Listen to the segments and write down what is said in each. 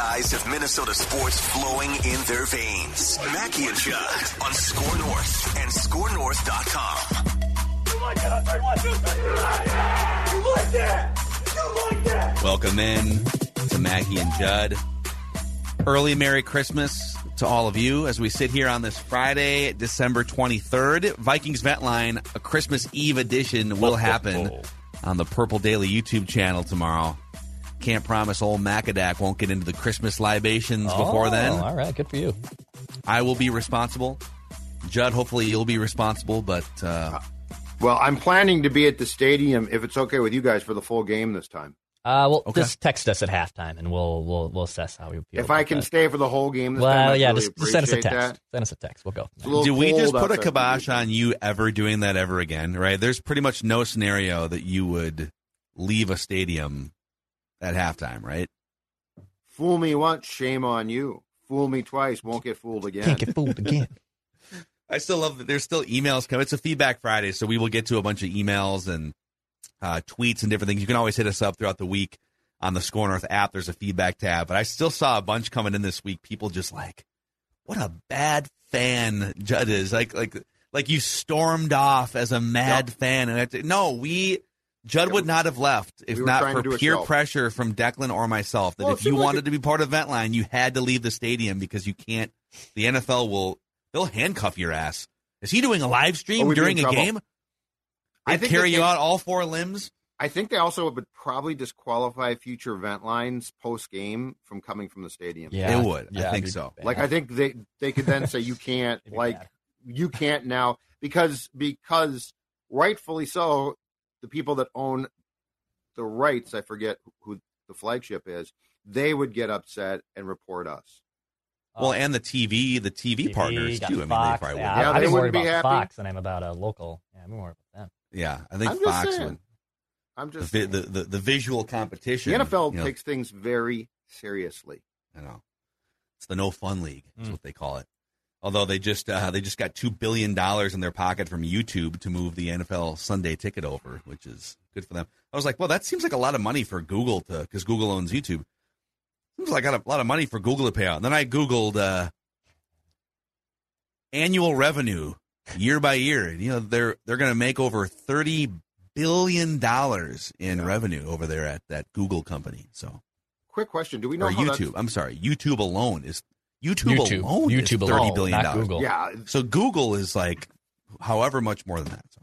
These two guys have Minnesota sports flowing in their veins. Mackey and Judd on SKOR North and SKORNorth.com. Welcome in to Mackey and Judd. Early Merry Christmas to all of you as we sit here on this Friday, December 23rd. Vikings Vent Line, a Christmas Eve edition will happen on the Purple Daily YouTube channel tomorrow. Can't promise old Macadac won't get into the Christmas libations before then. Oh, All right, good for you. I will be responsible. Judd, hopefully you'll be responsible, but uh, Well, I'm planning to be at the stadium if it's okay with you guys for the full game this time. Uh, well, Okay. just text us at halftime, and we'll we'll we'll assess how we feel. If I can that. stay for the whole game this time, Well, I'd yeah, really just, just send us a text. that. Send us a text. We'll go. It's a little do we just put a outside. kibosh on you ever doing that ever again? Right? There's pretty much no scenario that you would leave a stadium at halftime, right? Fool me once, shame on you. Fool me twice, won't get fooled again. Can't get fooled again. I still love that there's still emails coming. It's a feedback Friday, so we will get to a bunch of emails and uh, tweets and different things. You can always hit us up throughout the week on the SKOR North app. There's a feedback tab, but I still saw a bunch coming in this week. People just like, what a bad fan Judd is. Like, like, like you stormed off as a mad Yep. fan, and I, no, we. Judd Yeah, would not have left if we not for to do a peer pressure from Declan or myself. That Well, if you like wanted it- to be part of Ventline, you had to leave the stadium because you can't. The NFL will they'll handcuff your ass. Is he doing a live Oh, stream during in a trouble. game? I They think carry that you they- out all four limbs. I think they also would probably disqualify future event lines post game from coming from the stadium. Yeah, It would. I think so. bad. Like I think they they could then say you can't like bad. you can't now because because rightfully so the people that own the rights I forget who the flagship is they would get upset and report us. Well, and the TV, the TV, TV, partners got too. I mean, they probably yeah, would. Yeah, I, they I'm worried wouldn't be about happy. Fox than I'm about a local. Yeah, I'm more about them. Yeah, I think I'm Fox would. I'm just vi- saying. the, the the visual competition. the NFL you know, takes things very seriously. I know. It's the no fun league. That's Mm. what they call it. Although they just uh, they just got two billion dollars in their pocket from YouTube to move the NFL Sunday ticket over, which is good for them. I was like, well, that seems like a lot of money for Google to because Google owns YouTube. Seems like I got a lot of money for Google to pay out. And then I googled uh, annual revenue year by year. And, you know, they're they're going to make over thirty billion dollars in Yeah. revenue over there at that Google company. So Quick question: Do we know or YouTube. I'm sorry, YouTube alone is YouTube, YouTube. alone YouTube is alone, thirty billion dollars. Google. Yeah. So Google is like however much more than that. So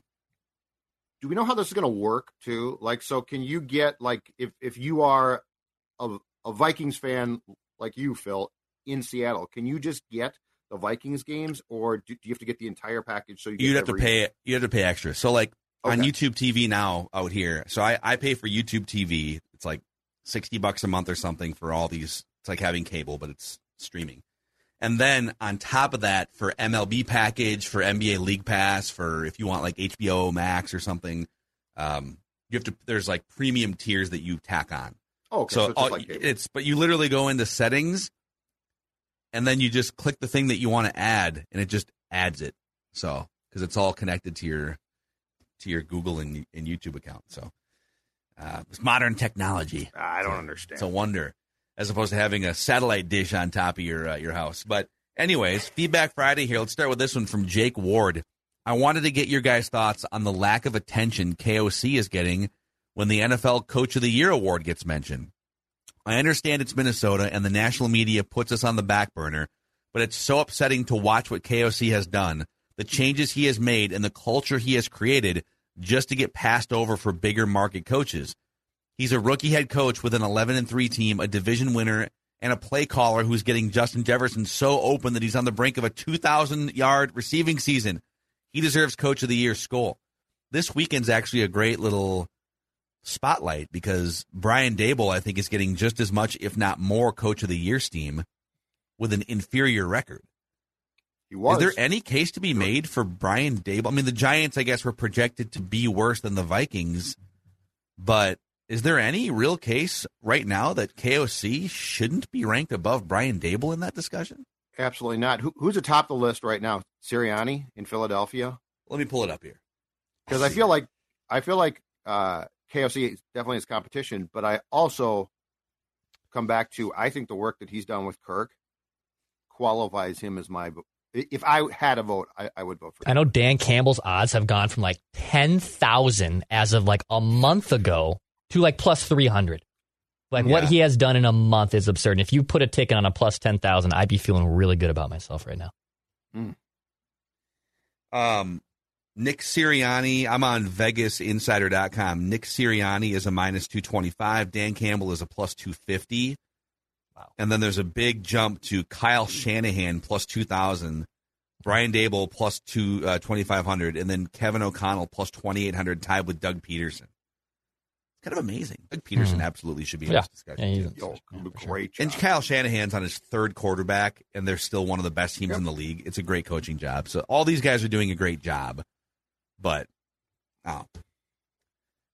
Do we know how this is going to work too? Like, so can you get like if if you are a a Vikings fan like you, Phil, in Seattle, can you just get the Vikings games, or do, do you have to get the entire package? So you you'd have to pay you have to pay extra. So like on YouTube TV now out here. So I, I pay for YouTube TV. It's like sixty bucks a month or something for all these. It's like having cable, but it's streaming. And then on top of that, for MLB package, for NBA League Pass, for if you want like HBO Max or something, um, you have to. There's like premium tiers that you tack on. Oh, okay, so so, it's, all- like it's but you literally go into settings, and then you just click the thing that you want to add, and it just adds it. So because it's all connected to your to your Google and, and YouTube account. So uh, it's modern technology. I don't understand. It's a wonder, as opposed to having a satellite dish on top of your uh, your house. But anyways, feedback Friday here. Let's start with this one from Jake Ward. I wanted to get your guys' thoughts on the lack of attention KOC is getting when the NFL Coach of the Year award gets mentioned. I understand it's Minnesota and the national media puts us on the back burner, but it's so upsetting to watch what KOC has done, the changes he has made, and the culture he has created just to get passed over for bigger market coaches. He's a rookie head coach with an 11 and 3 team, a division winner, and a play caller who's getting Justin Jefferson so open that he's on the brink of a 2,000 yard receiving season. He deserves Coach of the Year skull. This weekend's actually a great little spotlight because Brian Daboll, I think, is getting just as much, if not more, Coach of the Year steam with an inferior record. He was. Is there any case to be made for Brian Daboll? I mean, the Giants, I guess, were projected to be worse than the Vikings, but is there any real case right now that KOC shouldn't be ranked above Brian Daboll in that discussion? Absolutely not. Who, who's atop the list right now? Sirianni in Philadelphia. Let me pull it up here because I feel like I feel like uh, KOC definitely is competition, but I also come back to I think the work that he's done with Kirk qualifies him as my. If I had a vote, I, I would vote for. I know Dan Campbell's odds have gone from like ten thousand as of like a month ago to like plus three hundred. Like yeah. what he has done in a month is absurd. And if you put a ticket on a plus ten thousand, I'd be feeling really good about myself right now. Mm. Um, Nick Sirianni, I'm on VegasInsider.com. Nick Sirianni is a minus 225. Dan Campbell is a plus 250. Wow. And then there's a big jump to Kyle Shanahan plus 2,000. Brian Daboll plus two, uh, 2,500. And then Kevin O'Connell plus 2,800, tied with Doug Pederson. It's kind of amazing. Doug Pederson mm-hmm. absolutely should be in yeah. this discussion. Yeah, oh, yeah, great And Kyle Shanahan's on his third quarterback, and they're still one of the best teams yep. in the league. It's a great coaching job. So all these guys are doing a great job. But oh,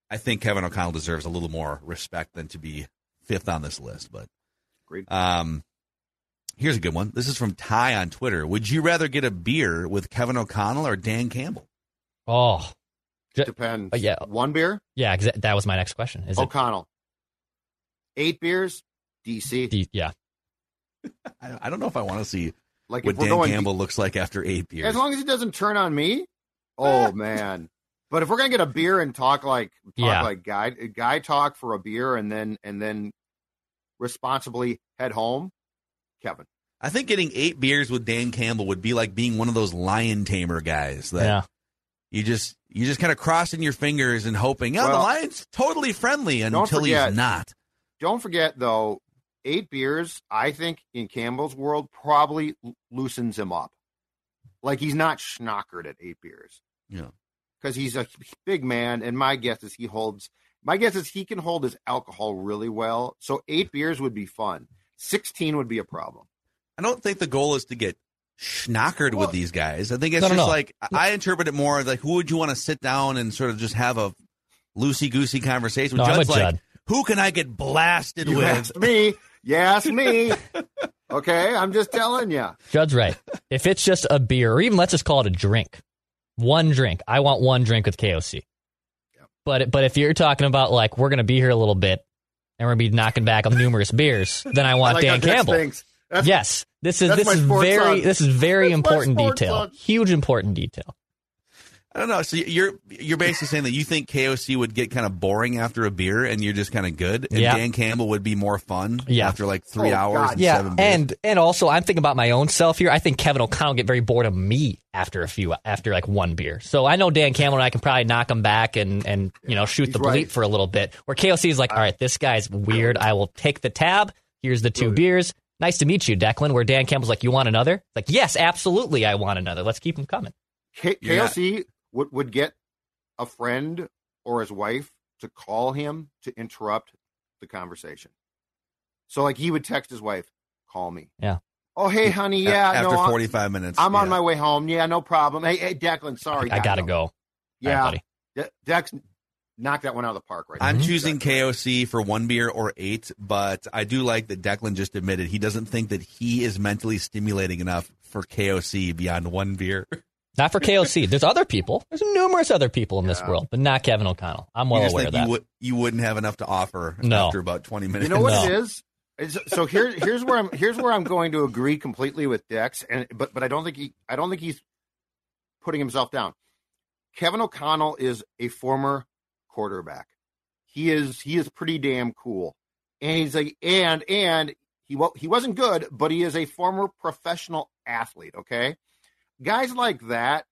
I think Kevin O'Connell deserves a little more respect than to be fifth on this list. But Great. Um, here's a good one. This is from Ty on Twitter. Would you rather get a beer with Kevin O'Connell or Dan Campbell? Oh, depends. Uh, yeah, one beer. Yeah, exa- that was my next question. Is O'Connell? It... Eight beers. DC. D- yeah. I, I don't know if I want to see like what Dan Campbell D- looks like after eight beers. As long as he doesn't turn on me, Oh man. But if we're gonna get a beer and talk like talk yeah. like guy guy talk for a beer and then and then responsibly head home, Kevin. I think getting eight beers with Dan Campbell would be like being one of those lion tamer guys that yeah. you just you just kind of crossing your fingers and hoping, oh, well, the lion's totally friendly until forget, he's not. Don't forget though, eight beers, I think in Campbell's world probably loosens him up. Like he's not schnockered at eight beers. Yeah. Because he's a big man, and my guess is he holds. My guess is he can hold his alcohol really well. So eight beers would be fun. Sixteen would be a problem. I don't think the goal is to get schnockered well, with these guys. I think it's no, just no, no. like I interpret it more like who would you want to sit down and sort of just have a loosey goosey conversation with? No, Judd's like, Judd. who can I get blasted you with? Asked me. You asked me. Okay, I'm just telling you. Judd's right. If it's just a beer, or even let's just call it a drink, one drink. I want one drink with KOC. Yep. But but if you're talking about like we're gonna be here a little bit and we're gonna be knocking back on numerous beers, then I want I like Dan Campbell. Yes, this is this is very this is very that's important detail. Song. Huge important detail. I don't know. So you're you're basically saying that you think KOC would get kind of boring after a beer, and you're just kind of good, and yeah. Dan Campbell would be more fun yeah. after like three oh, hours. God. And yeah, seven beers. and and also I'm thinking about my own self here. I think Kevin O'Connell get very bored of me after a few after like one beer. So I know Dan Campbell and I can probably knock him back and and you know shoot He's the right. bleep for a little bit. Where KOC is like, all right, this guy's weird. I will take the tab. Here's the two beers. Nice to meet you, Declan. Where Dan Campbell's like, you want another? Like, yes, absolutely, I want another. Let's keep them coming. K- Yeah. KOC would, would get a friend or his wife to call him to interrupt the conversation. So, like, he would text his wife, "Call me." Yeah. Oh, hey, honey. Yeah. after no, I'm- 45 minutes, I'm on my way home. Yeah, no problem. Hey, hey, Declan. Sorry, I, gotta no. go. Yeah, right, buddy. De- Dex, knock that one out of the park right I'm now. choosing Exactly. KOC for one beer or eight, but I do like that Declan just admitted he doesn't think that he is mentally stimulating enough for KOC beyond one beer. Not for KOC. There's other people. There's numerous other people in this world, but not Kevin O'Connell. I'm well you just aware of that. you, would, you wouldn't have enough to offer No. after about 20 minutes. You know what No. it is? It's- so here, here's where I'm. Here's where I'm going to agree completely with Dex, and but but I don't think he. I don't think he's putting himself down. Kevin O'Connell is a former quarterback. He is he is pretty damn cool, and he's like, and and he wa- he wasn't good, but he is a former professional athlete. Okay, guys like that,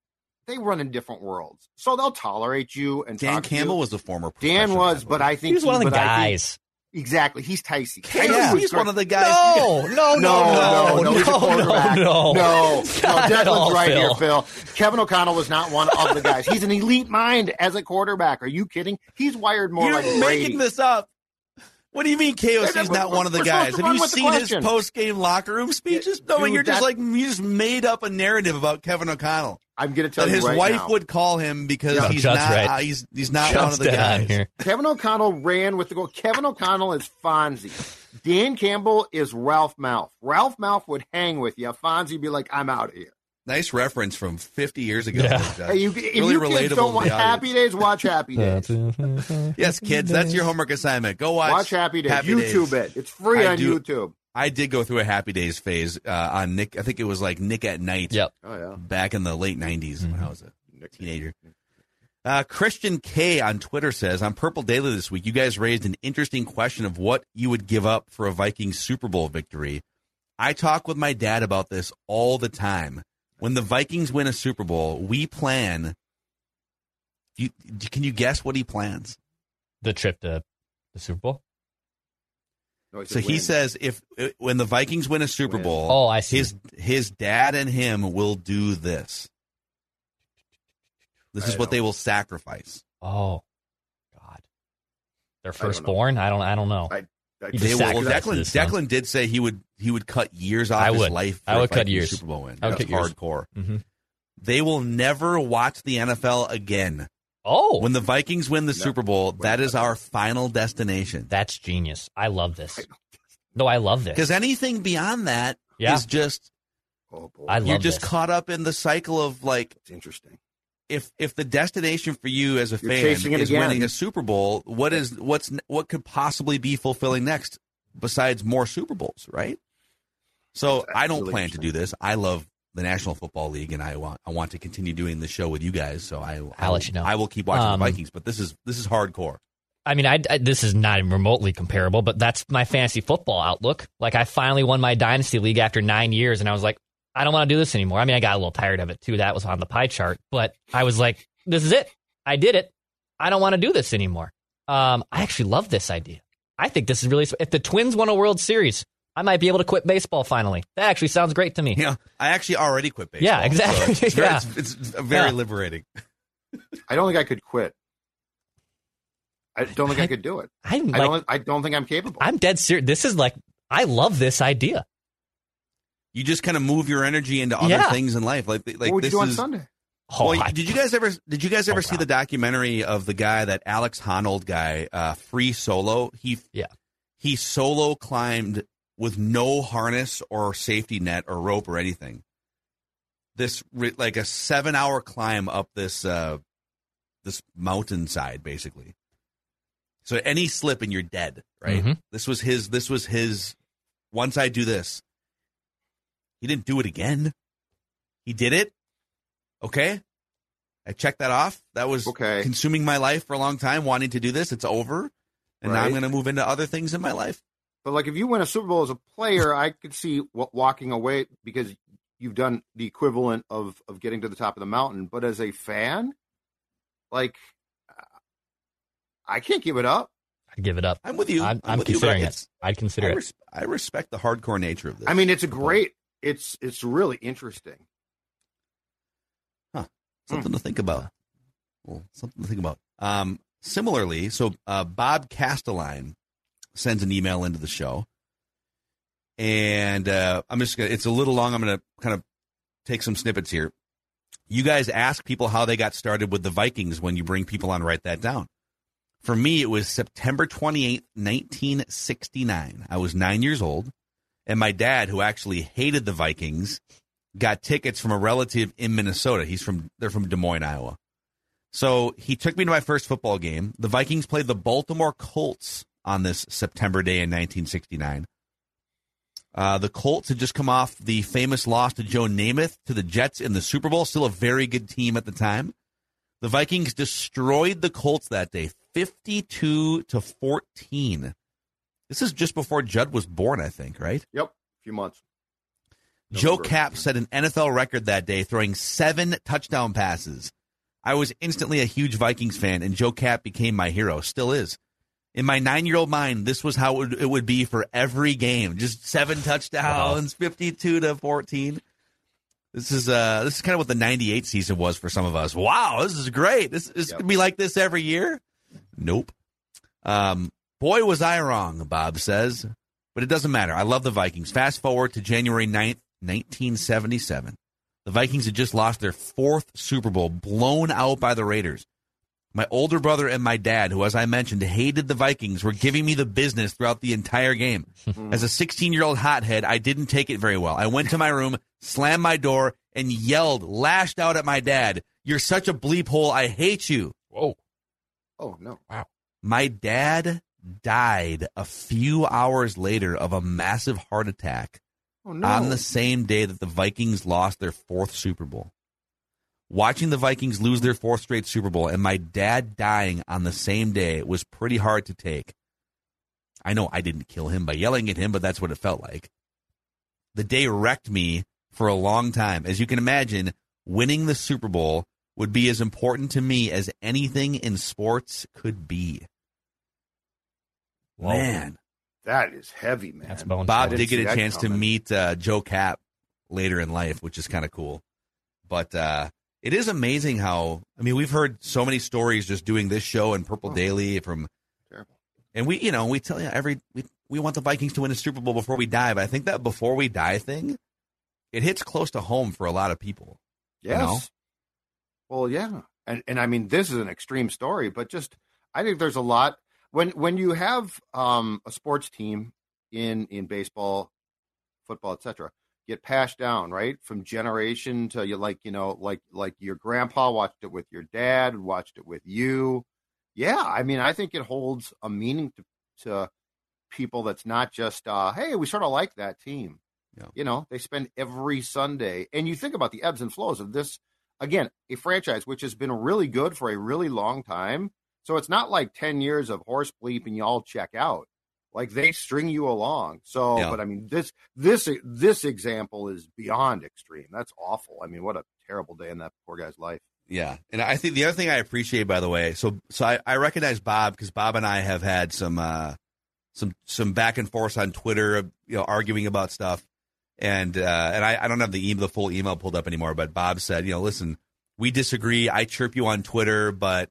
they run in different worlds, so they'll tolerate you. And Dan talk to Campbell you. was a former. Dan was, athlete. but I think He was one of the but I think- guys. Exactly, he's Ticey. Hey, Ticey he's great. one of the guys. No, no, no, No, no, no, he's no, no, no, no. Not at Declan's right Phil. here, Phil. Kevin O'Connell was not one of the guys. He's an elite mind as a quarterback. Are you kidding? He's wired more You're like making this up. What do you mean KOC's Hey, not one of the guys? Have you seen his post game locker room speeches? Yeah, no, dude, you're just like you just made up a narrative about Kevin O'Connell. I'm going to tell That you his right wife now. would call him because Yeah. he's not right. uh, he's he's not Jump's one of the dead guys. here. Kevin O'Connell ran with the goal. Kevin O'Connell is Fonzie. Dan Campbell is Ralph Malph. Ralph Malph would hang with you. Fonzie would be like, I'm out of here. Nice reference from 50 years ago. Yeah. Hey, you, if really you relatable kids to don't want. Happy Days, watch Happy Days. Yes, kids, that's your homework assignment. Go watch, watch Happy Days. YouTube Days. it. It's free I on do- YouTube. I did go through a Happy Days phase uh, on Nick. I think it was like Nick at Night. Yep. Oh, yeah. back in the late 90s when Mm-hmm. I was a teenager. Uh, Christian K on Twitter says on Purple Daily this week, you guys raised an interesting question of what you would give up for a Vikings Super Bowl victory. I talk with my dad about this all the time. When the Vikings win a Super Bowl, we plan. You, can you guess what he plans? The trip to the Super Bowl. No, So he win. says if uh, when the Vikings win a Super Win. Bowl, Oh, I see. his his dad and him will do this. This I is what don't- they will sacrifice. Oh, God. Their I don't know. firstborn? I don't. I don't know. I- I He They will, well, Declan. Declan did say he would he would cut years off I his would. life. For I a would cut years. Super Bowl win. I would That's cut years. hardcore. hmm They will never watch the NFL again. Oh, When the Vikings win the No. Super Bowl, that is our final destination. that's genius. I love this. No, I love this. Because anything beyond that is Yeah. just Oh, boy. I love you're just this. caught up in the cycle of like it's interesting. If if the destination for you as a You're fan is again. winning a Super Bowl, what is what's what could possibly be fulfilling next besides more Super Bowls, right? So I don't plan to do this. I love the National Football League, and I want I want to continue doing the show with you guys. So I I, I'll let you know. I will keep watching Um, the Vikings, but this is this is hardcore. I mean, I, I- this is not remotely comparable, but that's my fantasy football outlook. Like, I finally won my dynasty league after nine years, and I was like, I don't want to do this anymore. I mean, I got a little tired of it too. That was on the pie chart, but I was like, this is it. I did it. I don't want to do this anymore. Um, I actually love this idea. I think this is really. If the Twins won a World Series, I might be able to quit baseball finally. That actually sounds great to me. Yeah, I actually already quit baseball. Yeah, exactly. so it's, very, Yeah. it's, it's very Yeah. liberating. I don't think I could quit. I don't think I could do it. I'm I like, don't. I don't think I'm capable. I'm dead serious. This is like, I love this idea. You just kind of move your energy into other Yeah. things in life, like like what would you this do on is. Sunday? Oh, well, I- did you guys ever did you guys ever Oh, see wow. the documentary of the guy that Alex Honnold guy, uh, free solo? He Yeah. he solo climbed with no harness or safety net or rope or anything. This like a seven hour climb up this uh, this mountainside, basically. So any slip and you're dead, right? Mhm. This was his. This was his. Once I do this, he didn't do it again. He did it. Okay. I checked that off. That was Okay. consuming my life for a long time, wanting to do this. It's over. And now I'm going to move into other things in my life. But like, if you win a Super Bowl as a player, I could see w- walking away because you've done the equivalent of of getting to the top of the mountain. But as a fan, like, I can't give it up. I'd give it up. I'm with you. I'm, I'm with you, but considering it. I'd consider I, it. I respect the hardcore nature of this. I mean, it's a great. It's it's really interesting. Huh. Something to think about. Well, something to think about. Um, similarly, so uh, Bob Castelline sends an email into the show, and uh, I'm just gonna. It's a little long. I'm gonna kind of take some snippets here. You guys ask people how they got started with the Vikings when you bring people on. Write that down. For me, it was September 28th, 1969. I was nine years old, and my dad, who actually hated the Vikings, got tickets from a relative in Minnesota. He's from they're from Des Moines, Iowa. So he took me to my first football game. The Vikings played the Baltimore Colts on this September day in 1969. Uh, the Colts had just come off the famous loss to Joe Namath to the Jets in the Super Bowl. Still a very good team at the time. The Vikings destroyed the Colts that day, 52 to 14. This is just before Judd was born, I think, right? Yep, a few months. Joe November. Kapp set an NFL record that day, throwing seven touchdown passes. I was instantly a huge Vikings fan, and Joe Kapp became my hero. Still is. In my nine-year-old mind, this was how it would, it would be for every game. Just seven touchdowns, fifty-two to fourteen. This is uh, this is kind of what the '98 season was for some of us. Wow, this is great. This is Yep. gonna be like this every year. Nope. Um, boy, was I wrong. Bob says, but it doesn't matter. I love the Vikings. Fast forward to January 9th, 1977. The Vikings had just lost their fourth Super Bowl, blown out by the Raiders. My older brother and my dad, who, as I mentioned, hated the Vikings, were giving me the business throughout the entire game. As a 16 year old hothead, I didn't take it very well. I went to my room, slammed my door, and yelled, lashed out at my dad, You're such a bleep hole. I hate you. Whoa. Oh no! Wow. My dad died a few hours later of a massive heart attack Oh no! on the same day that the Vikings lost their fourth Super Bowl. Watching the Vikings lose their fourth straight Super Bowl and my dad dying on the same day was pretty hard to take. I know I didn't kill him by yelling at him, but that's what it felt like. The day wrecked me for a long time. As you can imagine, winning the Super Bowl would be as important to me as anything in sports could be. Whoa. Man, that is heavy, man. That's bone. Bob didn't get a that chance to meet uh, Joe Kapp later in life, which is kind of cool. But uh, it is amazing how I mean we've heard so many stories just doing this show and Purple Oh. Daily from, Terrible. and we you know we tell you every we we want the Vikings to win a Super Bowl before we die, but I think that before we die thing, it hits close to home for a lot of people. Yes. know? Well, yeah, and and I mean this is an extreme story, but just I think there's a lot when when you have um, a sports team in in baseball, football, etc. Get passed down right from generation to you like you know like like your grandpa watched it with your dad, watched it with you. Yeah, I mean I think it holds a meaning to to people that's not just uh, hey we sort of like that team. Yeah. You know they spend every Sunday, and you think about the ebbs and flows of this again, a franchise which has been really good for a really long time. So it's not like 10 years of horse bleep and you all check out. Like they string you along. So, Yeah. but I mean, this, this, this example is beyond extreme. That's awful. I mean, what a terrible day in that poor guy's life. Yeah, and I think the other thing I appreciate, by the way, so so I, I recognize Bob because Bob and I have had some uh, some some back and forth on Twitter, you know, arguing about stuff, and uh, and I, I don't have the email, the full email pulled up anymore, but Bob said, you know, listen, we disagree. I chirp you on Twitter, but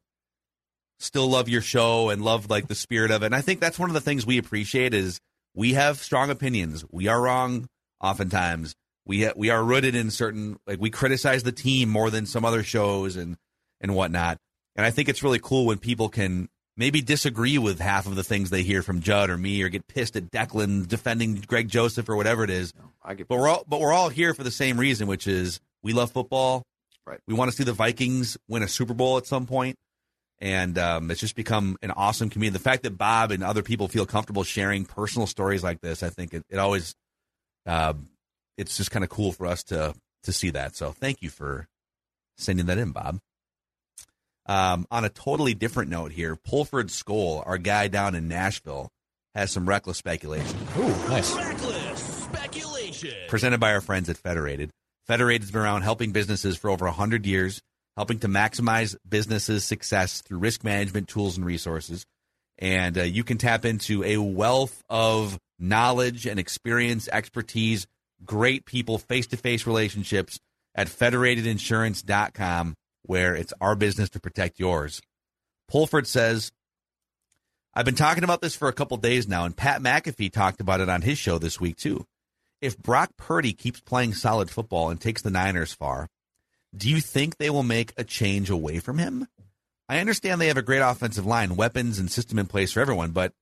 still love your show and love like the spirit of it. And I think that's one of the things we appreciate is we have strong opinions. We are wrong oftentimes. We ha- we are rooted in certain like we criticize the team more than some other shows and and whatnot. And I think it's really cool when people can maybe disagree with half of the things they hear from Judd or me, or get pissed at Declan defending Greg Joseph or whatever it is. I get, But we're all but we're all here for the same reason, which is we love football. Right. We want to see the Vikings win a Super Bowl at some point. And um, it's just become an awesome community. The fact that Bob and other people feel comfortable sharing personal stories like this, I think it, it always, uh, it's just kind of cool for us to to see that. So thank you for sending that in, Bob. Um, on a totally different note here, Pulford Skoll, our guy down in Nashville, has some reckless speculation Ooh, nice. Reckless speculation. presented by our friends at Federated. Federated's been around helping businesses for over 100 years, helping to maximize businesses' success through risk management tools and resources. And uh, you can tap into a wealth of knowledge and experience, expertise, great people, face to face relationships at federatedinsurance.com, where it's our business to protect yours. Pulford says, I've been talking about this for a couple days now, and Pat McAfee talked about it on his show this week, too. If Brock Purdy keeps playing solid football and takes the Niners far, do you think they will make a change away from him? I understand they have a great offensive line, weapons, and system in place for everyone, but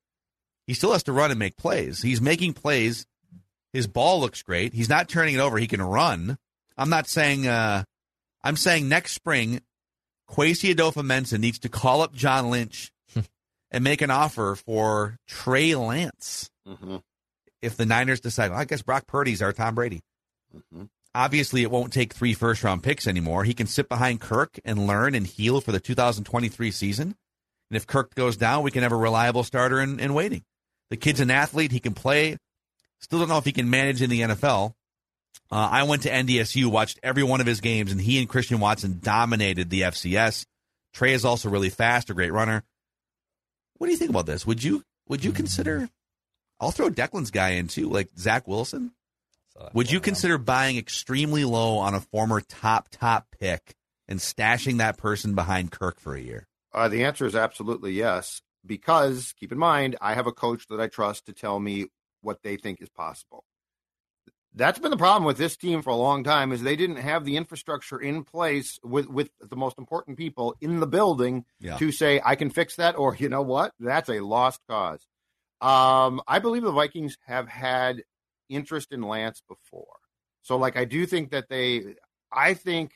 he still has to run and make plays. He's making plays. His ball looks great. He's not turning it over. He can run. I'm not saying. Uh, I'm saying next spring, Kwesi Adofo-Mensah needs to call up John Lynch and make an offer for Trey Lance hmm if the Niners decide, well, I guess Brock Purdy's our Tom Brady. hmm Obviously, it won't take three first round picks anymore. He can sit behind Kirk and learn and heal for the 2023 season. And if Kirk goes down, we can have a reliable starter in, in waiting. The kid's an athlete. He can play. Still don't know if he can manage in the NFL. Uh, I went to NDSU, watched every one of his games, and he and Christian Watson dominated the FCS. Trey is also really fast, a great runner. What do you think about this? Would you would you consider? I'll throw Declan's guy in too, like Zach Wilson. Would you consider buying extremely low on a former top top pick and stashing that person behind Kirk for a year? Uh, the answer is absolutely yes. Because keep in mind, I have a coach that I trust to tell me what they think is possible. That's been the problem with this team for a long time is they didn't have the infrastructure in place with with the most important people in the building Yeah. to say I can fix that or you know what that's a lost cause. Um, I believe the Vikings have had interest in Lance before, so like I do think that they. I think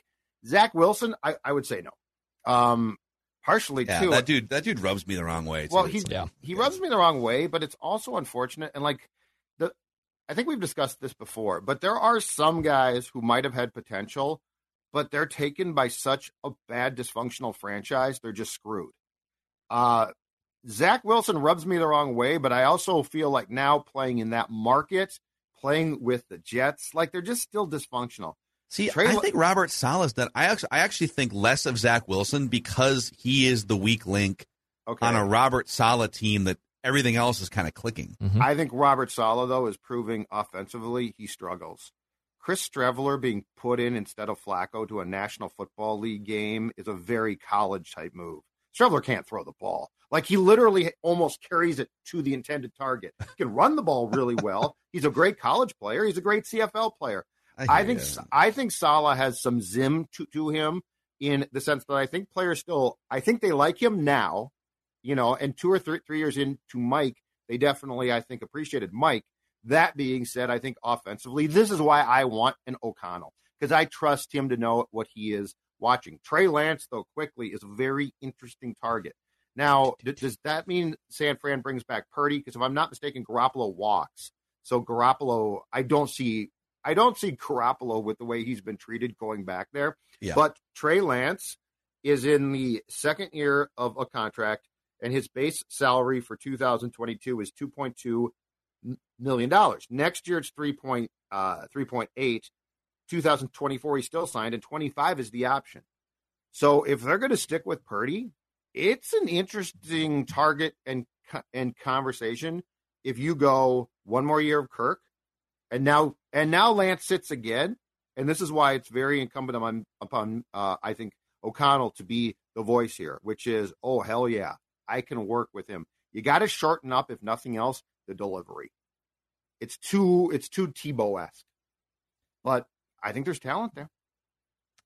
Zach Wilson. I, I would say no. Um, partially Yeah, too. that dude that dude rubs me the wrong way. too. Well, he Yeah. he rubs me the wrong way, but it's also unfortunate. And like the, I think we've discussed this before, but there are some guys who might have had potential, but they're taken by such a bad dysfunctional franchise, they're just screwed. Uh, Zach Wilson rubs me the wrong way, but I also feel like now playing in that market, playing with the Jets, like they're just still dysfunctional. See, Trey I think Robert Saleh's that I actually I actually think less of Zach Wilson because he is the weak link Okay. on a Robert Saleh team that everything else is kind of clicking. Mm-hmm. I think Robert Saleh, though, is proving offensively he struggles. Chris Streveler being put in instead of Flacco to a National Football League game is a very college type move. Streveler can't throw the ball. Like he literally almost carries it to the intended target. He can run the ball really well. He's a great college player. He's a great CFL player. I hear think. I think Saleh has some zim to, to him in the sense that I think players still I think they like him now, you know, and two or three three years into Mike, they definitely I think appreciated Mike. That being said, I think offensively, this is why I want an O'Connell because I trust him to know what he is watching. Trey Lance, though, quickly is a very interesting target. Now, d- does that mean San Fran brings back Purdy? Because if I'm not mistaken, Garoppolo walks. So Garoppolo, I don't see, I don't see Garoppolo with the way he's been treated going back there. Yeah. But Trey Lance is in the second year of a contract, and his base salary for 2022 is 2.2 million dollars. Next year, it's 3. Uh, 3.8. 2024, he's still signed, and 25 is the option. So if they're going to stick with Purdy, it's an interesting target and and conversation. If you go one more year of Kirk, and now and now Lance sits again, and this is why it's very incumbent upon upon uh, I think O'Connell to be the voice here, which is oh hell yeah, I can work with him. You got to shorten up, if nothing else, the delivery. It's too it's too Tebow esque, but I think there's talent there.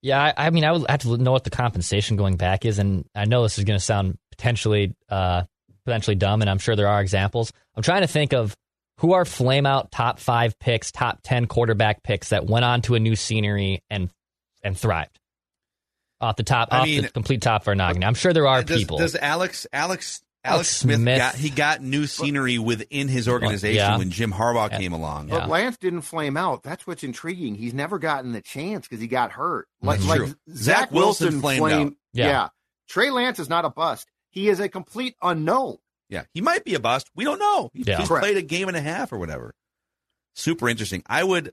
Yeah, I, I mean, I would have to know what the compensation going back is, and I know this is going to sound potentially uh, potentially dumb, and I'm sure there are examples. I'm trying to think of who are flame out top five picks, top ten quarterback picks that went on to a new scenery and and thrived off the top, I off mean- the complete top of our noggin. I'm sure there are does, people. Does Alex Alex Alex Alex Smith, Smith. got he got new scenery within his organization Yeah. when Jim Harbaugh Yeah. came along. Yeah. But Lance didn't flame out. That's what's intriguing. He's never gotten the chance because he got hurt. Like, That's like true. Zach, Zach Wilson Wilson, flamed flamed. out. Yeah. Yeah. Trey Lance is not a bust. He is a complete unknown. Yeah, he might be a bust. We don't know. He Yeah. just played a game and a half or whatever. Super interesting. I would,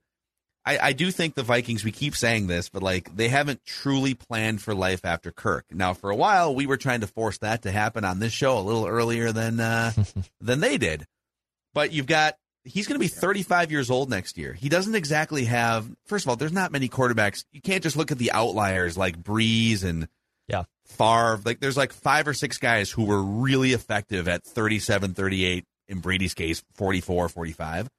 I, I do think the Vikings. We keep saying this, but like they haven't truly planned for life after Kirk. Now, for a while, we were trying to force that to happen on this show a little earlier than uh, than they did. But you've got he's going to be 35 years old next year. He doesn't exactly have. First of all, there's not many quarterbacks. You can't just look at the outliers like Brees and Yeah. Favre. Like there's like five or six guys who were really effective at 37, 38. In Brady's case, 44, 45.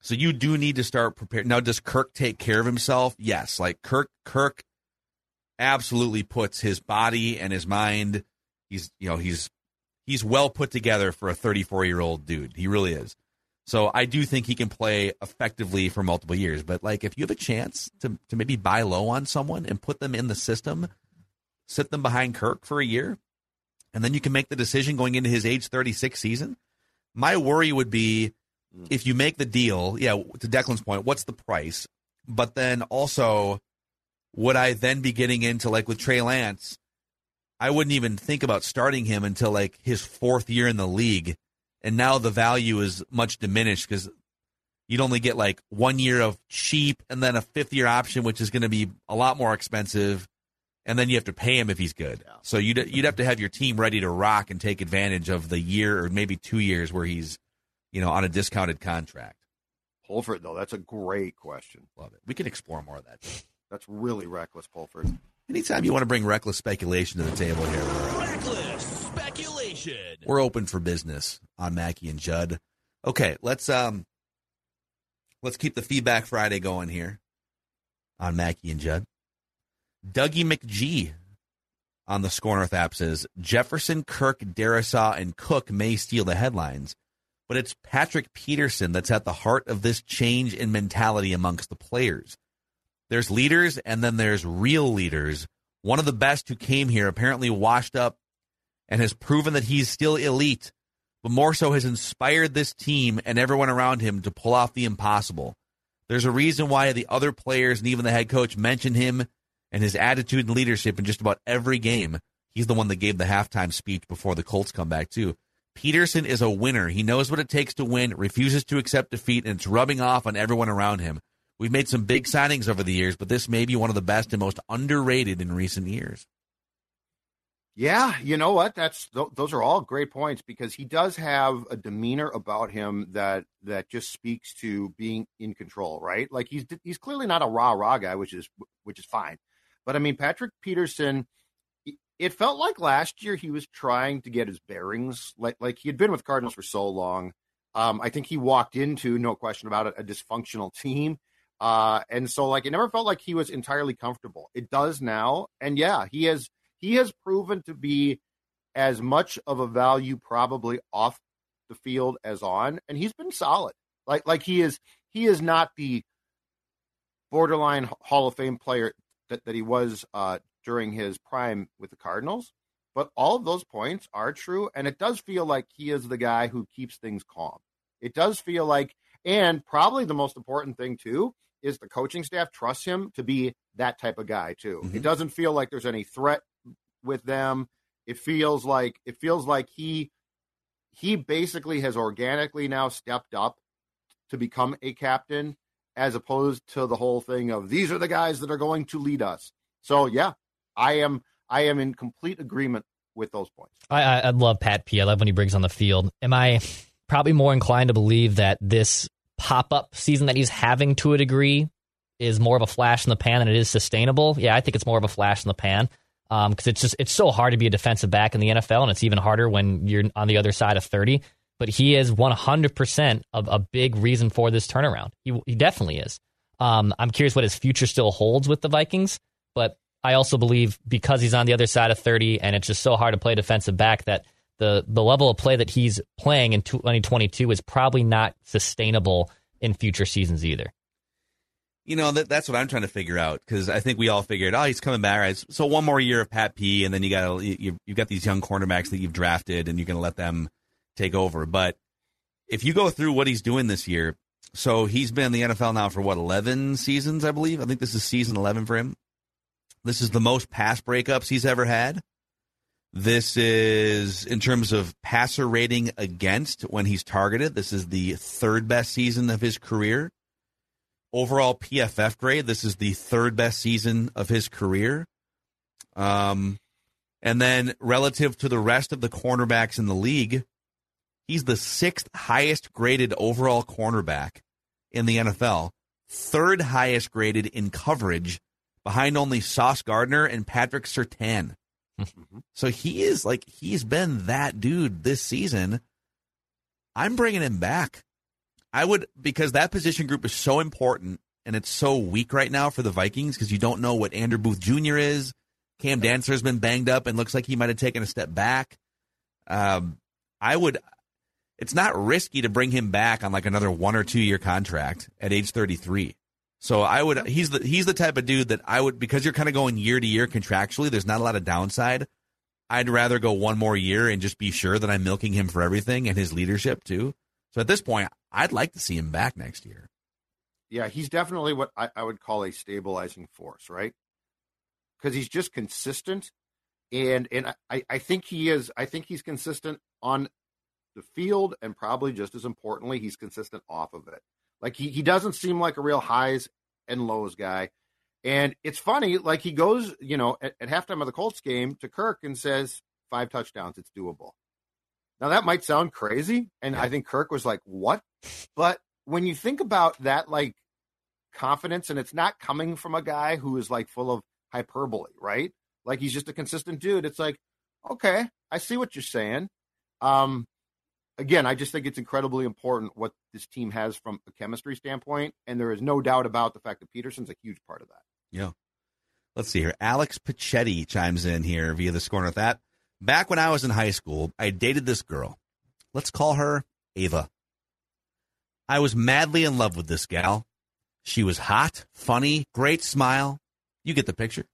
So you do need to start preparing. Now, does Kirk take care of himself? Yes. Like Kirk, Kirk absolutely puts his body and his mind. He's you know he's he's well put together for a 34 year old dude. He really is. So I do think he can play effectively for multiple years. But like if you have a chance to to maybe buy low on someone and put them in the system, sit them behind Kirk for a year, and then you can make the decision going into his age 36 season. My worry would be Mm. if you make the deal, yeah, to Declan's point, what's the price? But then also, would I then be getting into like with Trey Lance? I wouldn't even think about starting him until like his fourth year in the league, and now the value is much diminished because you'd only get like one year of cheap and then a fifth year option, which is going to be a lot more expensive. And then you have to pay him if he's good. Yeah. So you'd you'd have to have your team ready to rock and take advantage of the year or maybe two years where he's, you know, on a discounted contract. Pulford, though, that's a great question. Love it. We can explore more of that. That's really reckless, Pulford. Anytime you want to bring reckless speculation to the table here, reckless speculation. We're open for business on Mackey and Judd. Okay, let's um let's keep the feedback Friday going here on Mackey and Judd. Dougie McGee on the SKOR North app says Jefferson, Kirk, Darrisaw, and Cook may steal the headlines, but it's Patrick Peterson that's at the heart of this change in mentality amongst the players. There's leaders and then there's real leaders. One of the best who came here apparently washed up and has proven that he's still elite, but more so has inspired this team and everyone around him to pull off the impossible. There's a reason why the other players and even the head coach mention him and his attitude and leadership in just about every game. He's the one that gave the halftime speech before the Colts come back, too. Peterson is a winner. He knows what it takes to win, refuses to accept defeat, and it's rubbing off on everyone around him. We've made some big signings over the years, but this may be one of the best and most underrated in recent years. Yeah, you know what? That's th- those are all great points because he does have a demeanor about him that that just speaks to being in control, right? Like he's he's clearly not a rah rah guy, which is which is fine. But I mean, Patrick Peterson, it felt like last year he was trying to get his bearings, like like he had been with Cardinals for so long. Um, I think he walked into, no question about it, a dysfunctional team. Uh, and so like it never felt like he was entirely comfortable. It does now. And yeah, he has he has proven to be as much of a value probably off the field as on, and he's been solid. Like like he is he is not the borderline Hall of Fame player that, that he was uh, during his prime with the Cardinals. But all of those points are true, and it does feel like he is the guy who keeps things calm. It does feel like, and probably the most important thing too is the coaching staff trusts him to be that type of guy too. Mm-hmm. It doesn't feel like there's any threat with them. It feels like it feels like he he basically has organically now stepped up to become a captain as opposed to the whole thing of these are the guys that are going to lead us. So yeah, I am I am in complete agreement with those points. I, I love Pat P. I love when he brings on the field. Am I probably more inclined to believe that this pop up season that he's having to a degree is more of a flash in the pan than it is sustainable. Yeah, I think it's more of a flash in the pan because um, it's just it's so hard to be a defensive back in the NFL, and it's even harder when you're on the other side of thirty. But he is 100% of a big reason for this turnaround. He, he definitely is. Um, I'm curious what his future still holds with the Vikings, but I also believe because he's on the other side of 30 and it's just so hard to play defensive back that the the level of play that he's playing in 2022 is probably not sustainable in future seasons either. You know that that's what I'm trying to figure out because I think we all figured, oh, he's coming back. Right? So one more year of Pat P, and then you got you you've got these young cornerbacks that you've drafted, and you're going to let them take over. But if you go through what he's doing this year, so he's been in the NFL now for what 11 seasons, I believe. I think this is season 11 for him. This is the most pass breakups he's ever had. This is, in terms of passer rating against when he's targeted, this is the third best season of his career. Overall PFF grade, this is the third best season of his career. Um, and then relative to the rest of the cornerbacks in the league, he's the sixth highest graded overall cornerback in the NFL, third highest graded in coverage, behind only Sauce Gardner and Patrick Surtain. Mm-hmm. so he is like he's been that dude this season. I'm bringing him back. I would because that position group is so important and it's so weak right now for the Vikings because you don't know what Andrew Booth Jr. is. Cam Dantzler has been banged up and looks like he might have taken a step back. Um, I would. It's not risky to bring him back on like another one or two year contract at age 33. So I would he's the he's the type of dude that I would because you're kind of going year to year contractually. There's not a lot of downside. I'd rather go one more year and just be sure that I'm milking him for everything and his leadership too. So at this point, I'd like to see him back next year. Yeah, he's definitely what I, I would call a stabilizing force, right? Because he's just consistent, and and I, I think he is. I think he's consistent on the field, and probably just as importantly, he's consistent off of it. Like he, he doesn't seem like a real highs and lows guy. And it's funny, like he goes, you know, at, at halftime of the Colts game to Kirk and says, five touchdowns, it's doable. Now that might sound crazy. And yeah. I think Kirk was like, what? But when you think about that, like confidence, and it's not coming from a guy who is like full of hyperbole, right? Like he's just a consistent dude. It's like, okay, I see what you're saying. Um, again, I just think it's incredibly important what this team has from a chemistry standpoint, and there is no doubt about the fact that Peterson's a huge part of that. Yeah. Let's see here. Alex Pachetti chimes in here via the score with that. Back when I was in high school, I dated this girl. Let's call her Ava. I was madly in love with this gal. She was hot, funny, great smile. You get the picture.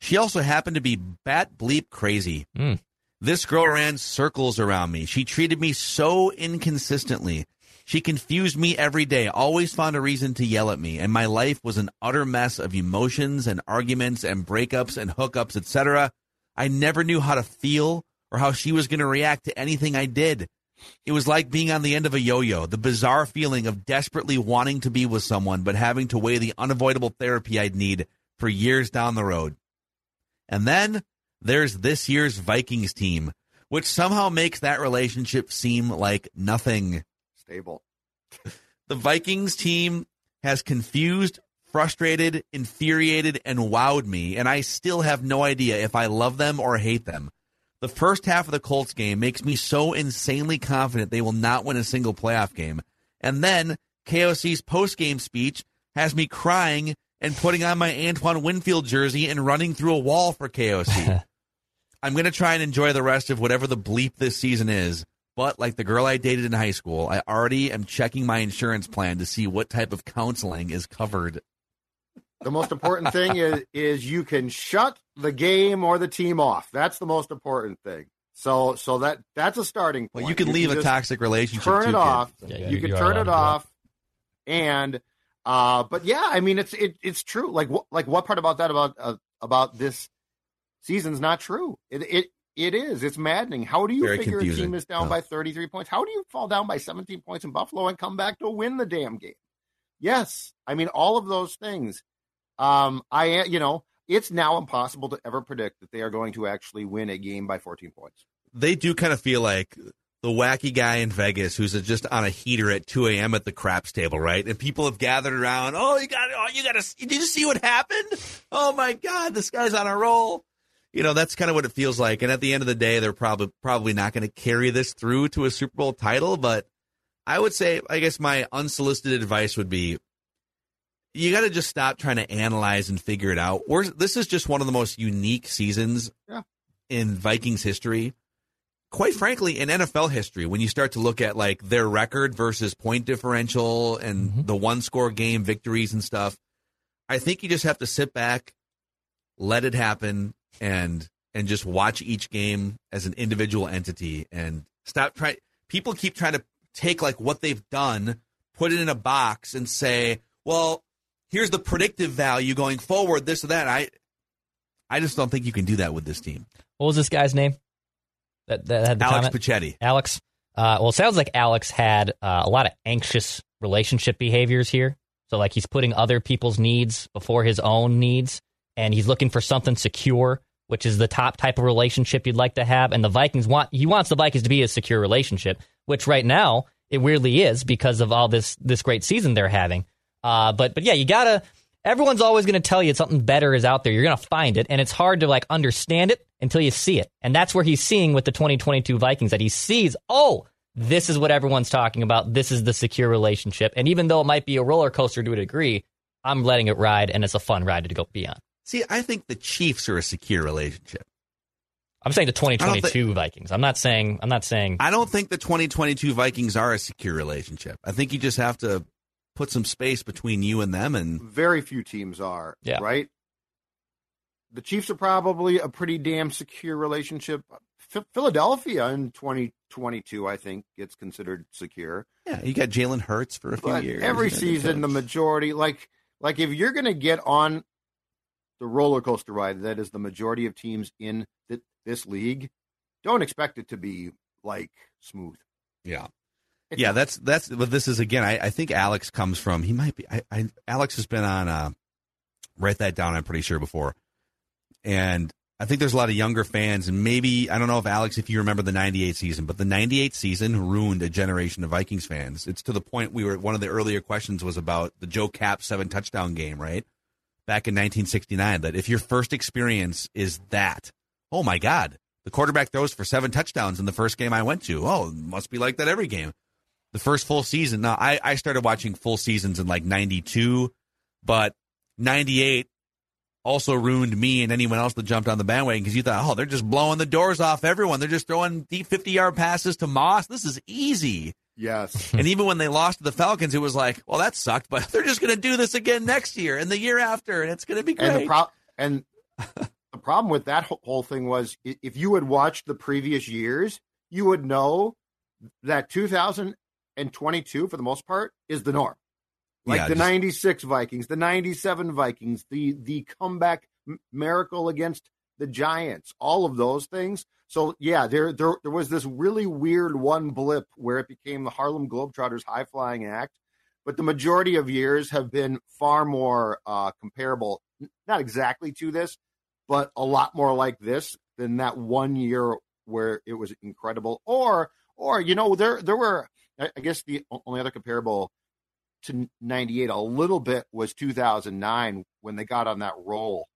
She also happened to be bat bleep crazy. Mm. This girl ran circles around me. She treated me so inconsistently. She confused me every day, always found a reason to yell at me, and my life was an utter mess of emotions and arguments and breakups and hookups, etc. I never knew how to feel or how she was going to react to anything I did. It was like being on the end of a yo-yo, the bizarre feeling of desperately wanting to be with someone but having to weigh the unavoidable therapy I'd need for years down the road. And then there's this year's Vikings team, which somehow makes that relationship seem like nothing stable. the Vikings team has confused, frustrated, infuriated, and wowed me, and I still have no idea if I love them or hate them. The first half of the Colts game makes me so insanely confident they will not win a single playoff game. And then KOC's post game speech has me crying and putting on my Antoine Winfield jersey and running through a wall for KOC. I'm going to try and enjoy the rest of whatever the bleep this season is. But like the girl I dated in high school, I already am checking my insurance plan to see what type of counseling is covered. The most important thing is is you can shut the game or the team off. That's the most important thing. So so that that's a starting point. Well, you can you leave can a toxic relationship. Turn too, it off. Yeah, you, you can turn it off. And uh, but yeah, I mean, it's it, it's true. Like what like what part about that about uh, about this season's not true? It it it is. It's maddening. How do you Very figure confusing. a team is down by 33 points? How do you fall down by 17 points in Buffalo and come back to win the damn game? Yes, I mean all of those things. Um, I you know it's now impossible to ever predict that they are going to actually win a game by 14 points. They do kind of feel like the wacky guy in Vegas who's just on a heater at 2 a.m. at the craps table, right? And people have gathered around. Oh, you got, oh, you got to, did you see what happened? Oh my God, this guy's on a roll. You know, that's kind of what it feels like. And at the end of the day, they're probably probably not going to carry this through to a Super Bowl title. But I would say, I guess my unsolicited advice would be, you got to just stop trying to analyze and figure it out. We're, this is just one of the most unique seasons yeah. in Vikings history quite frankly, in NFL history, when you start to look at like their record versus point differential and mm-hmm. the one score game victories and stuff, I think you just have to sit back, let it happen, and and just watch each game as an individual entity and stop trying. People keep trying to take like what they've done, put it in a box, and say, well, here's the predictive value going forward, this or that. I I just don't think you can do that with this team. What was this guy's name? That, that had the Alex comment? Pachetti. Alex. Uh, well, it sounds like Alex had uh, a lot of anxious relationship behaviors here. So, like, he's putting other people's needs before his own needs, and he's looking for something secure, which is the top type of relationship you'd like to have. And the Vikings want he wants the Vikings to be a secure relationship, which right now it weirdly is because of all this this great season they're having. Uh, but but yeah, you gotta everyone's always going to tell you something better is out there. You're going to find it, and it's hard to like understand it until you see it. And that's where he's seeing with the 2022 Vikings that he sees, oh, this is what everyone's talking about. This is the secure relationship. And even though it might be a roller coaster to a degree, I'm letting it ride, and it's a fun ride to go be on. See, I think the Chiefs are a secure relationship. I'm saying the 2022 think, Vikings. I'm not saying. I'm not saying. I don't think the 2022 Vikings are a secure relationship. I think you just have to put some space between you and them and very few teams are yeah. right? The chiefs are probably a pretty damn secure relationship. F- philadelphia in 2022 i think gets considered secure. Yeah you got jalen hurts for a few but years every season the majority like like if you're going to get on the roller coaster ride that is the majority of teams in th- this league don't expect it to be like smooth. Yeah. Yeah, that's that's but this is again. I, I think Alex comes from. He might be. I, I Alex has been on. Uh, write that down. I'm pretty sure before, and I think there's a lot of younger fans, and maybe I don't know if Alex, if you remember the '98 season, but the '98 season ruined a generation of Vikings fans. It's to the point we were one of the earlier questions was about the Joe Kapp seven touchdown game, right? Back in 1969. That if your first experience is that, oh my God, the quarterback throws for seven touchdowns in the first game I went to. Oh, must be like that every game. The first full season. Now I, I started watching full seasons in like '92, but '98 also ruined me and anyone else that jumped on the bandwagon because you thought, oh, they're just blowing the doors off everyone. They're just throwing deep 50 yard passes to Moss. This is easy. Yes. Hmm. and even when they lost to the Falcons, it was like, well, that sucked, but they're just going to do this again next year and the year after, and it's going to be great. And the, pro- and the problem with that whole thing was if you had watched the previous years, you would know that 2022, for the most part, is the norm like yeah, the just... 96 Vikings, the 97 Vikings, the the comeback miracle against the Giants, all of those things. So yeah, there there there was this really weird one blip where it became the Harlem Globetrotters high flying act, but the majority of years have been far more uh, comparable, not exactly to this, but a lot more like this than that one year where it was incredible. Or or you know there there were I guess the only other comparable to 98 a little bit was 2009 when they got on that roll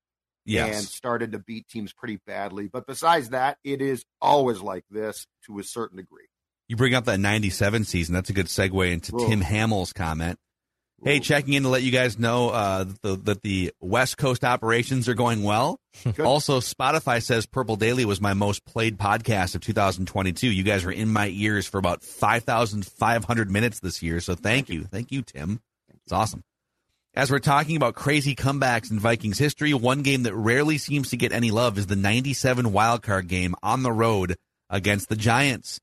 yes. and started to beat teams pretty badly. But besides that, it is always like this to a certain degree. You bring up that 97 season. That's a good segue into Tim Hamill's comment. Hey, checking in to let you guys know uh, the, that the West Coast operations are going well. also, Spotify says Purple Daily was my most played podcast of 2022. You guys were in my ears for about 5,500 minutes this year. So thank you. Thank you, Tim. It's awesome. As we're talking about crazy comebacks in Vikings history, one game that rarely seems to get any love is the 97 wildcard game on the road against the Giants.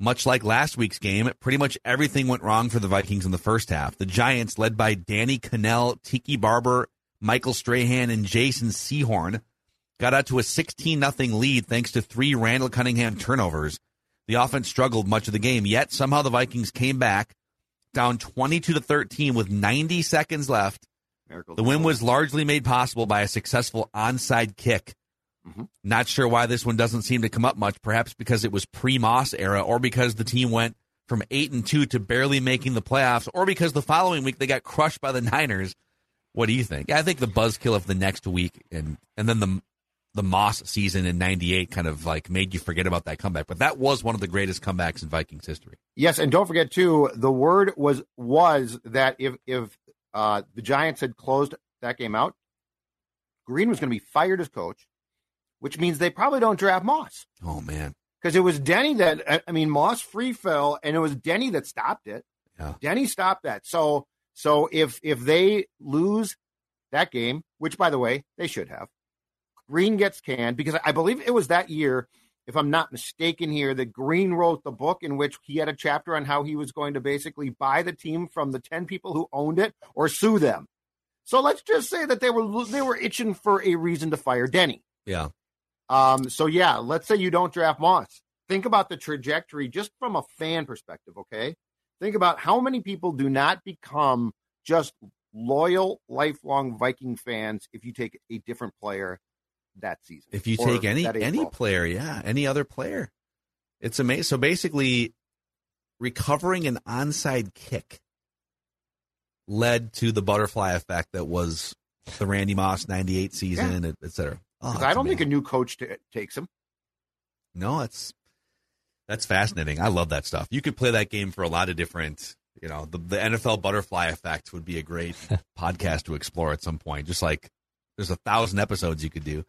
Much like last week's game, pretty much everything went wrong for the Vikings in the first half. The Giants, led by Danny Kanell, Tiki Barber, Michael Strahan, and Jason Sehorn, got out to a 16 0 lead thanks to three Randall Cunningham turnovers. The offense struggled much of the game, yet somehow the Vikings came back down 22 to 13 with 90 seconds left. The win was largely made possible by a successful onside kick Mm-hmm. Not sure why this one doesn't seem to come up much. Perhaps because it was pre Moss era, or because the team went from eight and two to barely making the playoffs, or because the following week they got crushed by the Niners. What do you think? I think the buzzkill of the next week and and then the the Moss season in '98 kind of like made you forget about that comeback. But that was one of the greatest comebacks in Vikings history. Yes, and don't forget too, the word was was that if if uh, the Giants had closed that game out, Green was going to be fired as coach which means they probably don't draft Moss. Oh man, because it was Denny that I mean Moss free fell, and it was Denny that stopped it. Yeah. Denny stopped that. So so if if they lose that game, which by the way they should have, Green gets canned because I believe it was that year. If I'm not mistaken here, that Green wrote the book in which he had a chapter on how he was going to basically buy the team from the 10 people who owned it or sue them. So let's just say that they were they were itching for a reason to fire Denny. Yeah. Um, so yeah, let's say you don't draft Moss. Think about the trajectory just from a fan perspective, okay? Think about how many people do not become just loyal, lifelong Viking fans if you take a different player that season. If you take any any player, yeah, any other player. It's amazing. So basically, recovering an onside kick led to the butterfly effect that was the Randy Moss 98 season, yeah. et cetera. Oh, I don't amazing. think a new coach t- takes him. No, that's that's fascinating. I love that stuff. You could play that game for a lot of different. You know, the, the NFL butterfly effect would be a great podcast to explore at some point. Just like there's a thousand episodes you could do.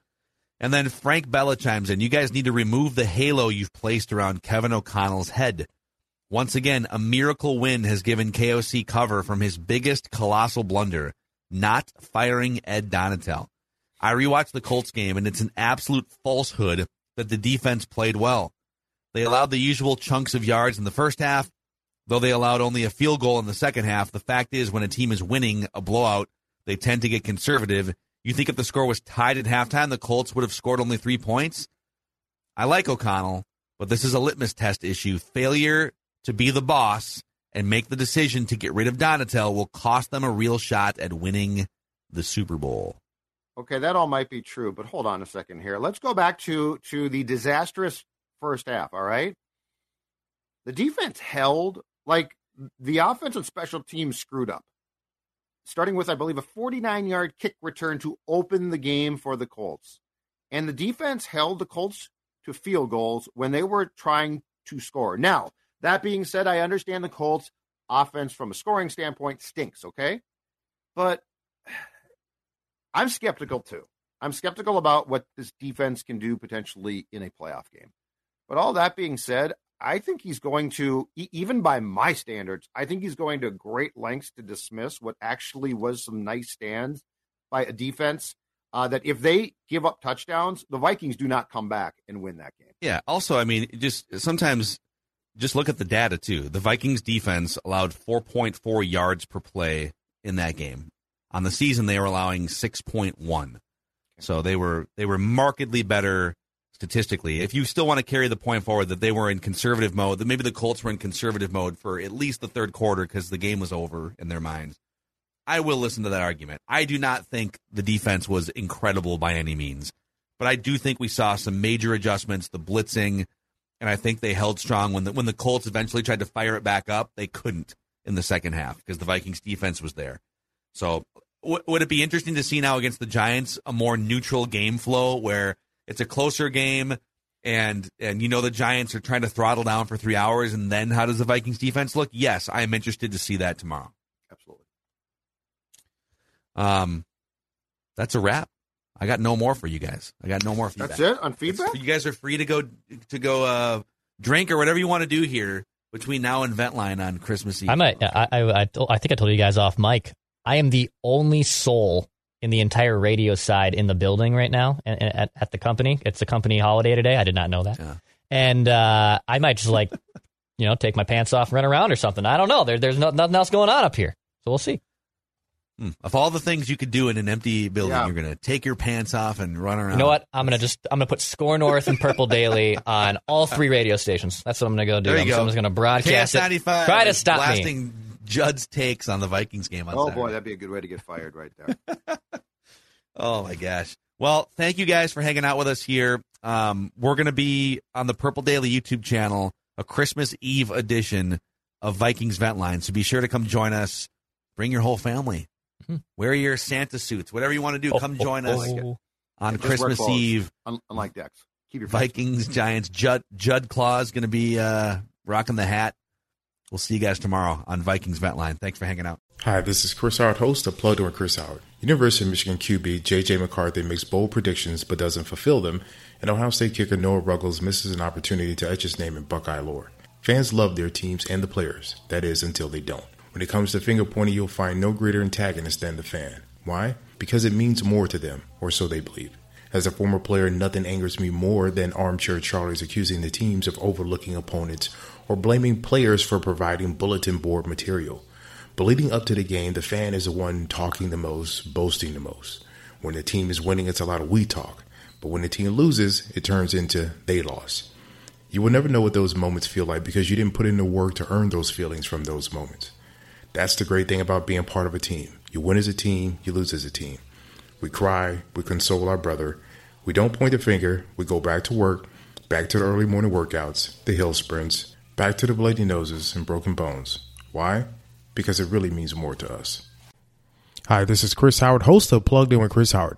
And then Frank Bella chimes in. You guys need to remove the halo you've placed around Kevin O'Connell's head. Once again, a miracle win has given KOC cover from his biggest colossal blunder, not firing Ed Donatell. I rewatched the Colts game, and it's an absolute falsehood that the defense played well. They allowed the usual chunks of yards in the first half, though they allowed only a field goal in the second half. The fact is, when a team is winning a blowout, they tend to get conservative. You think if the score was tied at halftime, the Colts would have scored only three points? I like O'Connell, but this is a litmus test issue. Failure to be the boss and make the decision to get rid of Donatell will cost them a real shot at winning the Super Bowl. Okay, that all might be true, but hold on a second here. Let's go back to to the disastrous first half, all right? The defense held like the offensive special team screwed up. Starting with I believe a 49-yard kick return to open the game for the Colts. And the defense held the Colts to field goals when they were trying to score. Now, that being said, I understand the Colts offense from a scoring standpoint stinks, okay? But I'm skeptical too. I'm skeptical about what this defense can do potentially in a playoff game. But all that being said, I think he's going to, even by my standards, I think he's going to great lengths to dismiss what actually was some nice stands by a defense. Uh, that if they give up touchdowns, the Vikings do not come back and win that game. Yeah. Also, I mean, just sometimes just look at the data too. The Vikings defense allowed 4.4 yards per play in that game. On the season, they were allowing 6.1. So they were they were markedly better statistically. If you still want to carry the point forward that they were in conservative mode, that maybe the Colts were in conservative mode for at least the third quarter because the game was over in their minds. I will listen to that argument. I do not think the defense was incredible by any means, but I do think we saw some major adjustments, the blitzing, and I think they held strong when the when the Colts eventually tried to fire it back up. They couldn't in the second half because the Vikings defense was there. So w- would it be interesting to see now against the Giants a more neutral game flow where it's a closer game and and you know the Giants are trying to throttle down for three hours and then how does the Vikings defense look? Yes, I am interested to see that tomorrow. Absolutely. Um, that's a wrap. I got no more for you guys. I got no more feedback. That's it on feedback. It's, you guys are free to go to go uh, drink or whatever you want to do here between now and Ventline on Christmas Eve. I might. I, I, I, I think I told you guys off mic. I am the only soul in the entire radio side in the building right now at, at the company. It's a company holiday today. I did not know that. Yeah. And uh, I might just like, you know, take my pants off, and run around or something. I don't know. There, there's no, nothing else going on up here. So we'll see. Hmm. Of all the things you could do in an empty building, yeah. you're going to take your pants off and run around. You know what? I'm going to just I'm going to put SKOR North and Purple Daily on all three radio stations. That's what I'm going to go do. There you I'm, go. I'm just going to broadcast it. Try to stop blasting me. Judd's takes on the Vikings game. On oh Saturday. boy, that'd be a good way to get fired right there. oh my gosh. Well, thank you guys for hanging out with us here. Um, we're going to be on the Purple Daily YouTube channel, a Christmas Eve edition of Vikings Vent Line. So be sure to come join us. Bring your whole family. Mm-hmm. Wear your Santa suits, whatever you want to do. Oh, come oh, join oh, us oh. on Christmas Eve. Unlike Dex, keep your Vikings, Giants. Judd Judd Claw is going to be uh, rocking the hat. We'll see you guys tomorrow on Vikings Vent Line. Thanks for hanging out. Hi, this is Chris Howard, host of Plugged In Chris Howard. University of Michigan QB J.J. McCarthy makes bold predictions but doesn't fulfill them, and Ohio State kicker Noah Ruggles misses an opportunity to etch his name in Buckeye lore. Fans love their teams and the players, that is, until they don't. When it comes to finger pointing, you'll find no greater antagonist than the fan. Why? Because it means more to them, or so they believe. As a former player, nothing angers me more than armchair Charlies accusing the teams of overlooking opponents or blaming players for providing bulletin board material. But leading up to the game, the fan is the one talking the most, boasting the most. When the team is winning, it's a lot of we talk. But when the team loses, it turns into they lost. You will never know what those moments feel like because you didn't put in the work to earn those feelings from those moments. That's the great thing about being part of a team. You win as a team, you lose as a team. We cry, we console our brother. We don't point the finger, we go back to work, back to the early morning workouts, the hill sprints, back to the bloody noses and broken bones. Why? Because it really means more to us. Hi, this is Chris Howard, host of Plugged In with Chris Howard.